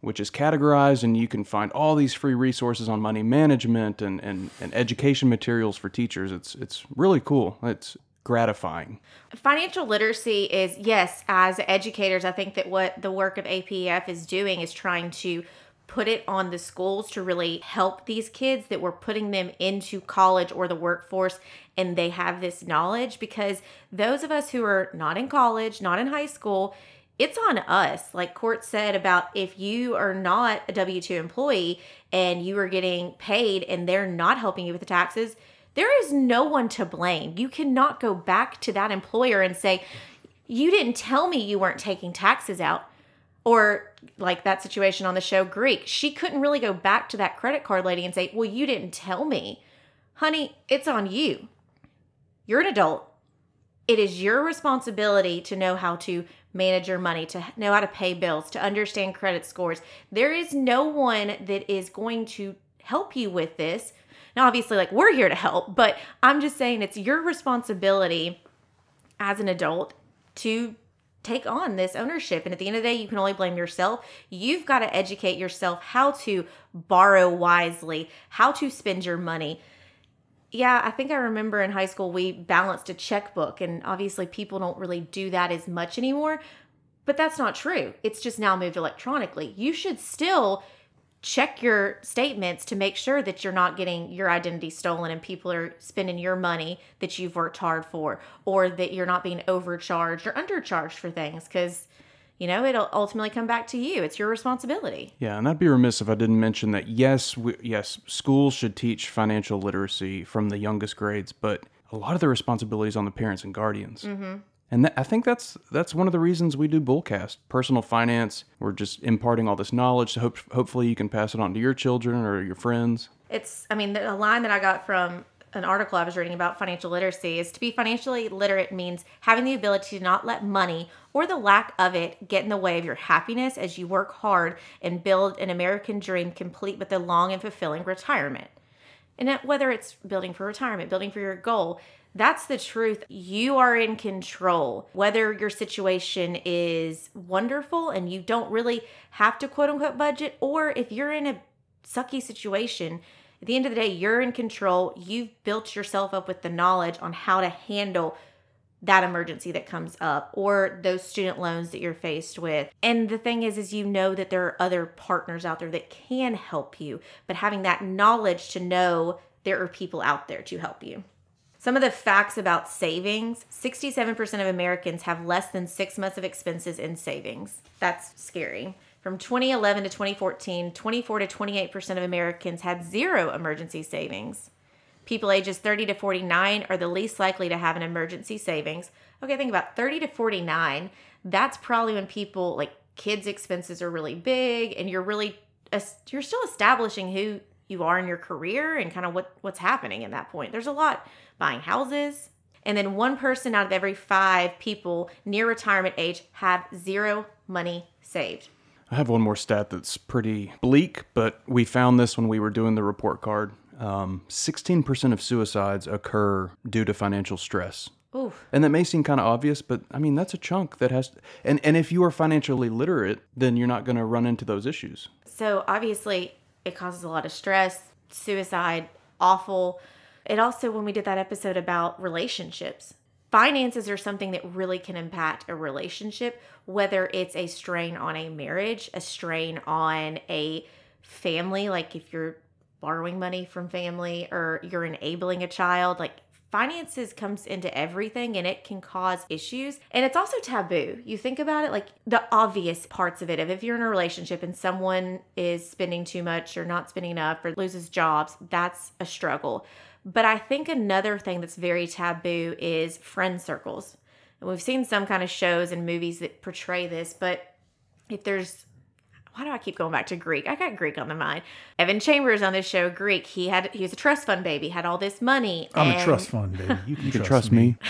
which is categorized, and you can find all these free resources on money management and, and, and education materials for teachers. It's, it's really cool. It's gratifying. financial literacy is yes as educators i think that what the work of apef is doing is trying to put it on the schools to really help these kids that we're putting them into college or the workforce and they have this knowledge because those of us who are not in college not in high school it's on us. Like Court said about if you are not a W 2 employee and you are getting paid and they're not helping you with the taxes, there is no one to blame. You cannot go back to that employer and say, You didn't tell me you weren't taking taxes out. Or like that situation on the show Greek, she couldn't really go back to that credit card lady and say, Well, you didn't tell me. Honey, it's on you. You're an adult it is your responsibility to know how to manage your money, to know how to pay bills, to understand credit scores. There is no one that is going to help you with this. Now, obviously, like we're here to help, but I'm just saying it's your responsibility as an adult to take on this ownership. And at the end of the day, you can only blame yourself. You've got to educate yourself how to borrow wisely, how to spend your money yeah, I think I remember in high school we balanced a checkbook, and obviously people don't really do that as much anymore. But that's not true. It's just now moved electronically. You should still check your statements to make sure that you're not getting your identity stolen and people are spending your money that you've worked hard for, or that you're not being overcharged or undercharged for things. Because you know, it'll ultimately come back to you. It's your responsibility. Yeah, and I'd be remiss if I didn't mention that yes, we, yes, schools should teach financial literacy from the youngest grades, but a lot of the responsibilities on the parents and guardians. Mm-hmm. And that, I think that's that's one of the reasons we do Bullcast, personal finance. We're just imparting all this knowledge. So hope, hopefully you can pass it on to your children or your friends. It's, I mean, the, a line that I got from an article I was reading about financial literacy is to be financially literate means having the ability to not let money or the lack of it get in the way of your happiness as you work hard and build an American dream complete with a long and fulfilling retirement. And whether it's building for retirement, building for your goal, that's the truth. You are in control. Whether your situation is wonderful and you don't really have to quote unquote budget, or if you're in a sucky situation, at the end of the day, you're in control. You've built yourself up with the knowledge on how to handle that emergency that comes up or those student loans that you're faced with. And the thing is is you know that there are other partners out there that can help you, but having that knowledge to know there are people out there to help you. Some of the facts about savings 67% of Americans have less than six months of expenses in savings. That's scary. From 2011 to 2014, 24 to 28% of Americans had zero emergency savings. People ages 30 to 49 are the least likely to have an emergency savings. Okay, think about 30 to 49. That's probably when people like kids' expenses are really big and you're really you're still establishing who you are in your career and kind of what what's happening in that point. There's a lot buying houses. And then one person out of every 5 people near retirement age have zero money saved. I have one more stat that's pretty bleak, but we found this when we were doing the report card. Um, 16% of suicides occur due to financial stress. Oof. And that may seem kind of obvious, but I mean, that's a chunk that has, and, and if you are financially literate, then you're not going to run into those issues. So obviously, it causes a lot of stress, suicide, awful. It also, when we did that episode about relationships, finances are something that really can impact a relationship, whether it's a strain on a marriage, a strain on a family, like if you're borrowing money from family or you're enabling a child, like finances comes into everything and it can cause issues and it's also taboo. You think about it like the obvious parts of it if you're in a relationship and someone is spending too much or not spending enough or loses jobs that's a struggle. But i think another thing that's very taboo is friend circles. And we've seen some kind of shows and movies that portray this but if there's why do I keep going back to Greek? I got Greek on the mind. Evan Chambers on this show, Greek. He had he was a trust fund baby, had all this money. I'm a trust fund baby. You can, You can trust me.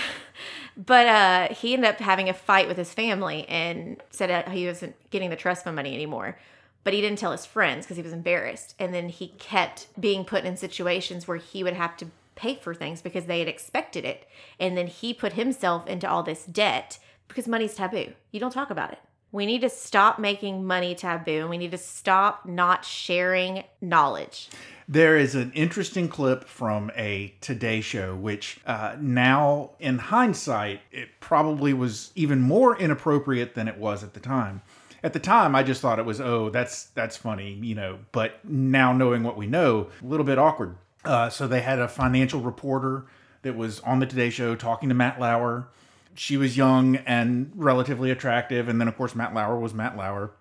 But uh, he ended up having a fight with his family and said he wasn't getting the trust fund money anymore. But he didn't tell his friends because he was embarrassed. And then he kept being put in situations where he would have to pay for things because they had expected it. And then he put himself into all this debt because money's taboo. You don't talk about it. We need to stop making money taboo and we need to stop not sharing knowledge. There is an interesting clip from a Today Show, which uh, now, in hindsight, it probably was even more inappropriate than it was at the time. At the time, I just thought it was, oh, that's that's funny, you know. But now, knowing what we know, a little bit awkward. Uh, so they had a financial reporter that was on the Today Show talking to Matt Lauer. She was young and relatively attractive, and then of course Matt Lauer was Matt Lauer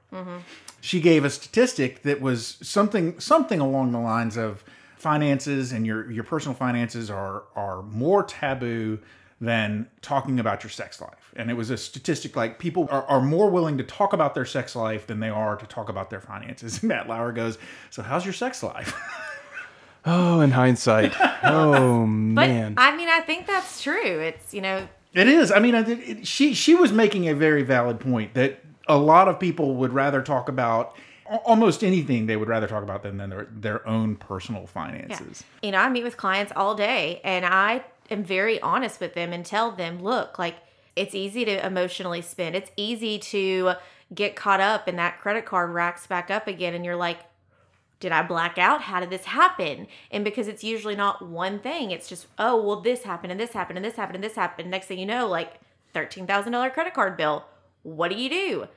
she gave a statistic that was something something along the lines of finances and your your personal finances are are more taboo than talking about your sex life. And it was a statistic like people are, are more willing to talk about their sex life than they are to talk about their finances. And Matt Lauer goes, So how's your sex life? Oh, in hindsight. Oh, But man. I mean, I think that's true. It's, you know, It is. I mean, it, she she was making a very valid point that a lot of people would rather talk about almost anything they would rather talk about than, than their their own personal finances. you know, I meet with clients all day and I am very honest with them and tell them, look, like it's easy to emotionally spend. It's easy to get caught up and that credit card racks back up again and you're like, did I black out? How did this happen? And because it's usually not one thing, it's just, oh, well, this happened and this happened and this happened and this happened. Next thing you know, like $13,000 credit card bill. What do you do?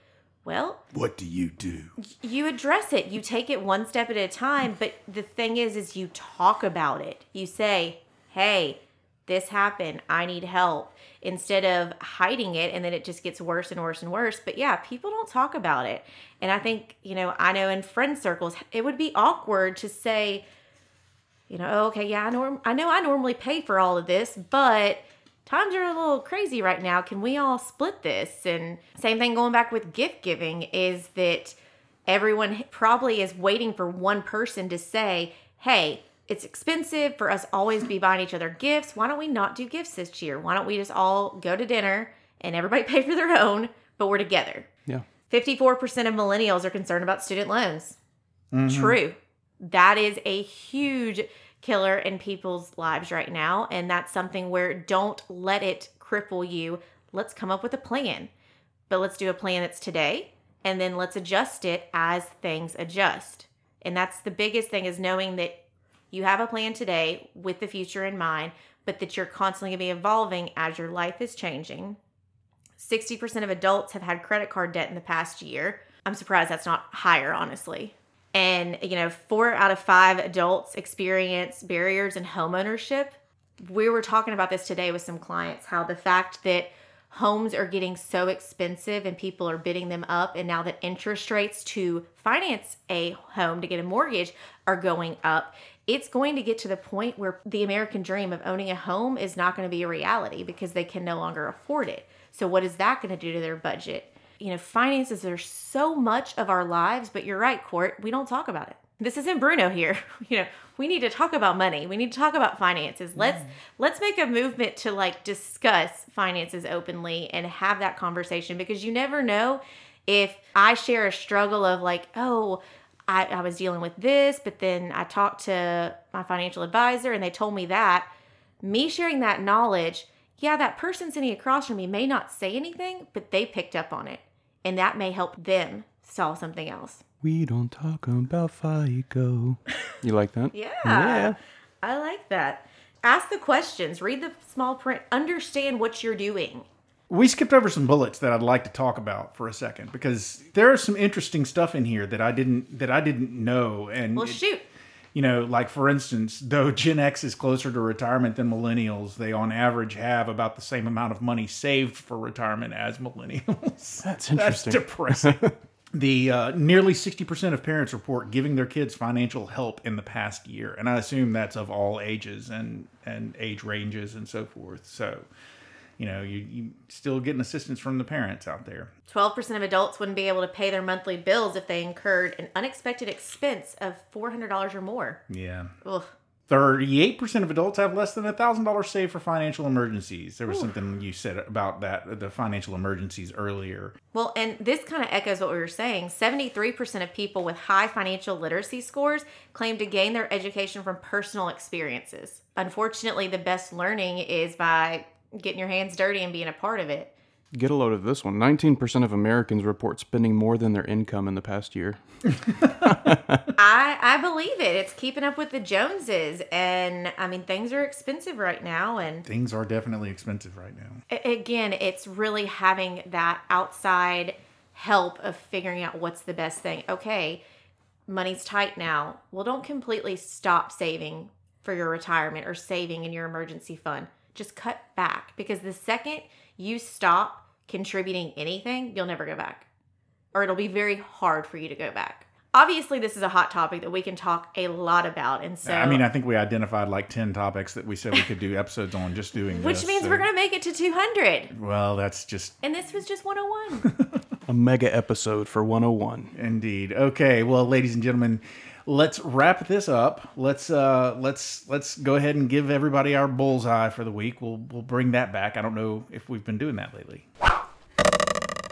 Well, What do you do? you address it you take it one step at a time but the thing is is you talk about it you say hey this happened. I need help instead of hiding it and then it just gets worse and worse and worse. But yeah, people don't talk about it. And I think, you know, I know in friend circles, it would be awkward to say, you know, "Oh, okay, yeah, I norm- I know I normally pay for all of this, but times are a little crazy right now. Can we all split this? And same thing going back with gift giving is that everyone probably is waiting for one person to say, "Hey, it's expensive for us always to be buying each other gifts. Why don't we not do gifts this year? Why don't we just all go to dinner and everybody pay for their own, but we're together?" Yeah. 54% of millennials are concerned about student loans. Mm-hmm. True. That is a huge killer in people's lives right now. And that's something where don't let it cripple you. Let's come up with a plan, but let's do a plan that's today and then let's adjust it as things adjust. And that's the biggest thing is knowing that you have a plan today with the future in mind, but that you're constantly going to be evolving as your life is changing. 60% of adults have had credit card debt in the past year. I'm surprised that's not higher, honestly. And, you know, four out of five adults experience barriers in home ownership. We were talking about this today with some clients how the fact that homes are getting so expensive and people are bidding them up, and now that interest rates to finance a home to get a mortgage are going up, it's going to get to the point where the American dream of owning a home is not going to be a reality because they can no longer afford it. So, what is that going to do to their budget? You know, finances are so much of our lives, but you're right, Court, we don't talk about it. This isn't Bruno here. You know, we need to talk about money. We need to talk about finances. Let's let's make a movement to like discuss finances openly and have that conversation because you never know if I share a struggle of like, oh, I, I was dealing with this, but then I talked to my financial advisor and they told me that. Me sharing that knowledge, yeah, that person sitting across from me may not say anything, but they picked up on it. And that may help them solve something else. We don't talk about FICO. You like that? Yeah. Yeah. I like that. Ask the questions, read the small print, understand what you're doing. We skipped over some bullets that I'd like to talk about for a second because there is some interesting stuff in here that I didn't that I didn't know. And Well, it- shoot. you know, like for instance, though Gen X is closer to retirement than millennials, they on average have about the same amount of money saved for retirement as millennials. That's interesting. That's depressing. the uh, nearly 60% of parents report giving their kids financial help in the past year, and I assume that's of all ages and and age ranges and so forth. So, you know, you you still getting assistance from the parents out there. 12% of adults wouldn't be able to pay their monthly bills if they incurred an unexpected expense of $400 or more. Yeah. Ugh. 38% of adults have less than $1,000 saved for financial emergencies. There was something you said about that, the financial emergencies earlier. Well, and this kind of echoes what we were saying. 73% of people with high financial literacy scores claim to gain their education from personal experiences. Unfortunately, the best learning is by getting your hands dirty and being a part of it. Get a load of this one. 19% of Americans report spending more than their income in the past year. I I believe it. It's keeping up with the Joneses and I mean things are expensive right now and Things are definitely expensive right now. a- again, it's really having that outside help of figuring out what's the best thing. Okay, money's tight now. Well, don't completely stop saving for your retirement or saving in your emergency fund. Just cut back because the second you stop contributing anything, you'll never go back. Or it'll be very hard for you to go back. Obviously, this is a hot topic that we can talk a lot about. And so I mean, I think we identified like 10 topics that we said we could do episodes on just doing which this, means so- we're going to make it to 200. Well, that's just And this was just 101. A mega episode for 101. Indeed. Okay. Well, ladies and gentlemen, let's wrap this up. Let's uh let's let's go ahead and give everybody our bullseye for the week. We'll we'll bring that back. I don't know if we've been doing that lately.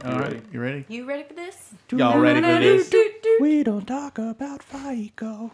All right. ready? You ready? You ready for this? Y'all ready for this? We don't talk about FICO.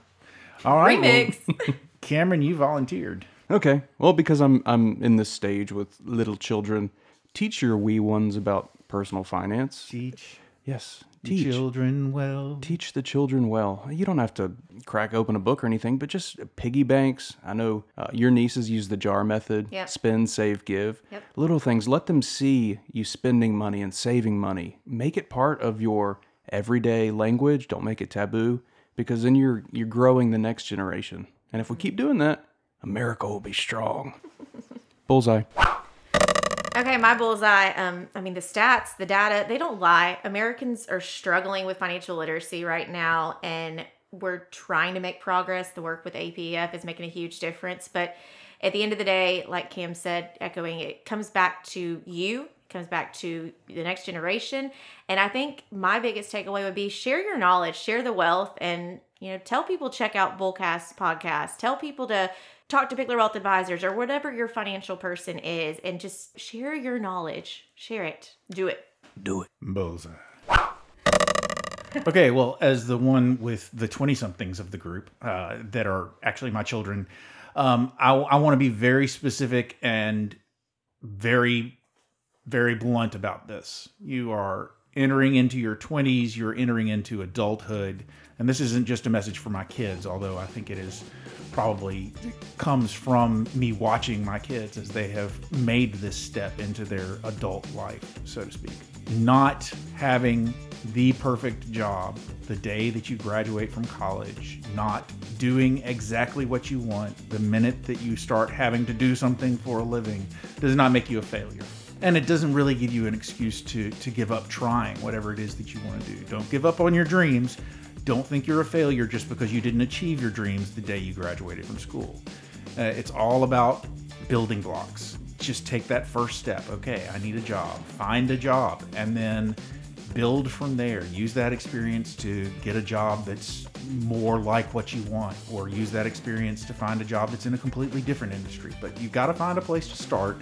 All right. well, Remix. Cameron, you volunteered. Okay. Well, because I'm I'm in this stage with little children, teach your wee ones about personal finance. Teach Yes, the teach. children well. Teach the children well. You don't have to crack open a book or anything, but just piggy banks. I know uh, your nieces use the jar method Yep. spend, save, give. Yep. Little things. Let them see you spending money and saving money. Make it part of your everyday language. Don't make it taboo because then you're, you're growing the next generation. And if we keep doing that, America will be strong. Bullseye. Okay, my bullseye. Um, I mean, the stats, the data, they don't lie. Americans are struggling with financial literacy right now, and we're trying to make progress. The work with APF is making a huge difference. But at the end of the day, like Cam said, echoing, it comes back to you, it comes back to the next generation. And I think my biggest takeaway would be share your knowledge, share the wealth, and you know, tell people check out Bullcast podcast. Tell people to talk to Pickler Wealth Advisors or whatever your financial person is and just share your knowledge. Share it. Do it. Do it. Bullseye. okay, well, as the one with the 20 somethings of the group uh, that are actually my children, um, I, I want to be very specific and very, very blunt about this. You are entering into your 20s, you're entering into adulthood. And this isn't just a message for my kids, although I think it is probably comes from me watching my kids as they have made this step into their adult life, so to speak. Not having the perfect job the day that you graduate from college, not doing exactly what you want the minute that you start having to do something for a living does not make you a failure. And it doesn't really give you an excuse to, to give up trying whatever it is that you want to do. Don't give up on your dreams. Don't think you're a failure just because you didn't achieve your dreams the day you graduated from school. Uh, it's all about building blocks. Just take that first step. Okay, I need a job. Find a job. And then build from there. Use that experience to get a job that's more like what you want, or use that experience to find a job that's in a completely different industry. But you've got to find a place to start.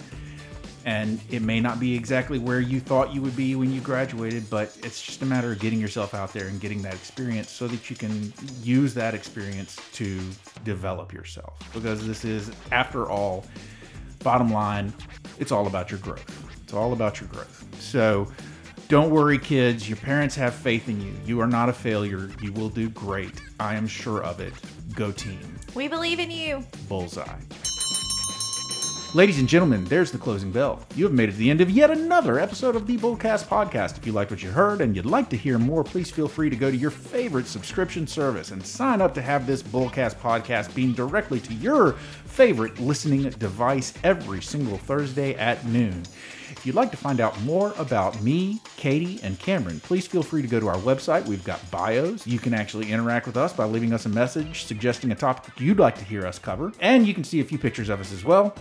And it may not be exactly where you thought you would be when you graduated, but it's just a matter of getting yourself out there and getting that experience so that you can use that experience to develop yourself. Because this is, after all, bottom line, it's all about your growth. It's all about your growth. So, don't worry, kids. Your parents have faith in you. You are not a failure. You will do great. I am sure of it. Go team. We believe in you. Bullseye. Ladies and gentlemen, there's the closing bell. You have made it to the end of yet another episode of the Bullcast podcast. If you liked what you heard and you'd like to hear more, please feel free to go to your favorite subscription service and sign up to have this Bullcast podcast beam directly to your favorite listening device every single Thursday at noon. If you'd like to find out more about me, Katie, and Cameron, please feel free to go to our website. We've got bios. You can actually interact with us by leaving us a message suggesting a topic you'd like to hear us cover, and you can see a few pictures of us as well.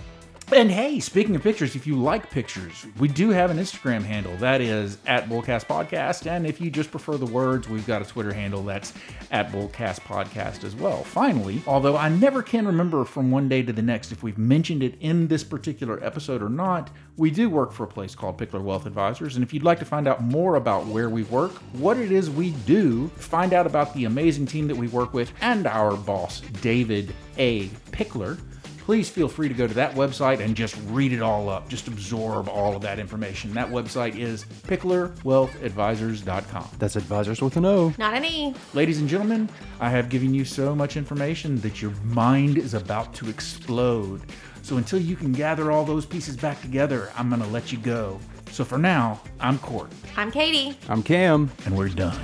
And hey, speaking of pictures, if you like pictures, we do have an Instagram handle that is at Bullcast Podcast. And if you just prefer the words, we've got a Twitter handle that's at Bullcast Podcast as well. Finally, although I never can remember from one day to the next if we've mentioned it in this particular episode or not, we do work for a place called Pickler Wealth Advisors. And if you'd like to find out more about where we work, what it is we do, find out about the amazing team that we work with, and our boss, David A. Pickler please feel free to go to that website and just read it all up. Just absorb all of that information. That website is picklerwealthadvisors.com. That's advisors with an O. Not an E. Ladies and gentlemen, I have given you so much information that your mind is about to explode. So until you can gather all those pieces back together, I'm going to let you go. So for now, I'm Court, I'm Katie. I'm Cam. and we're done.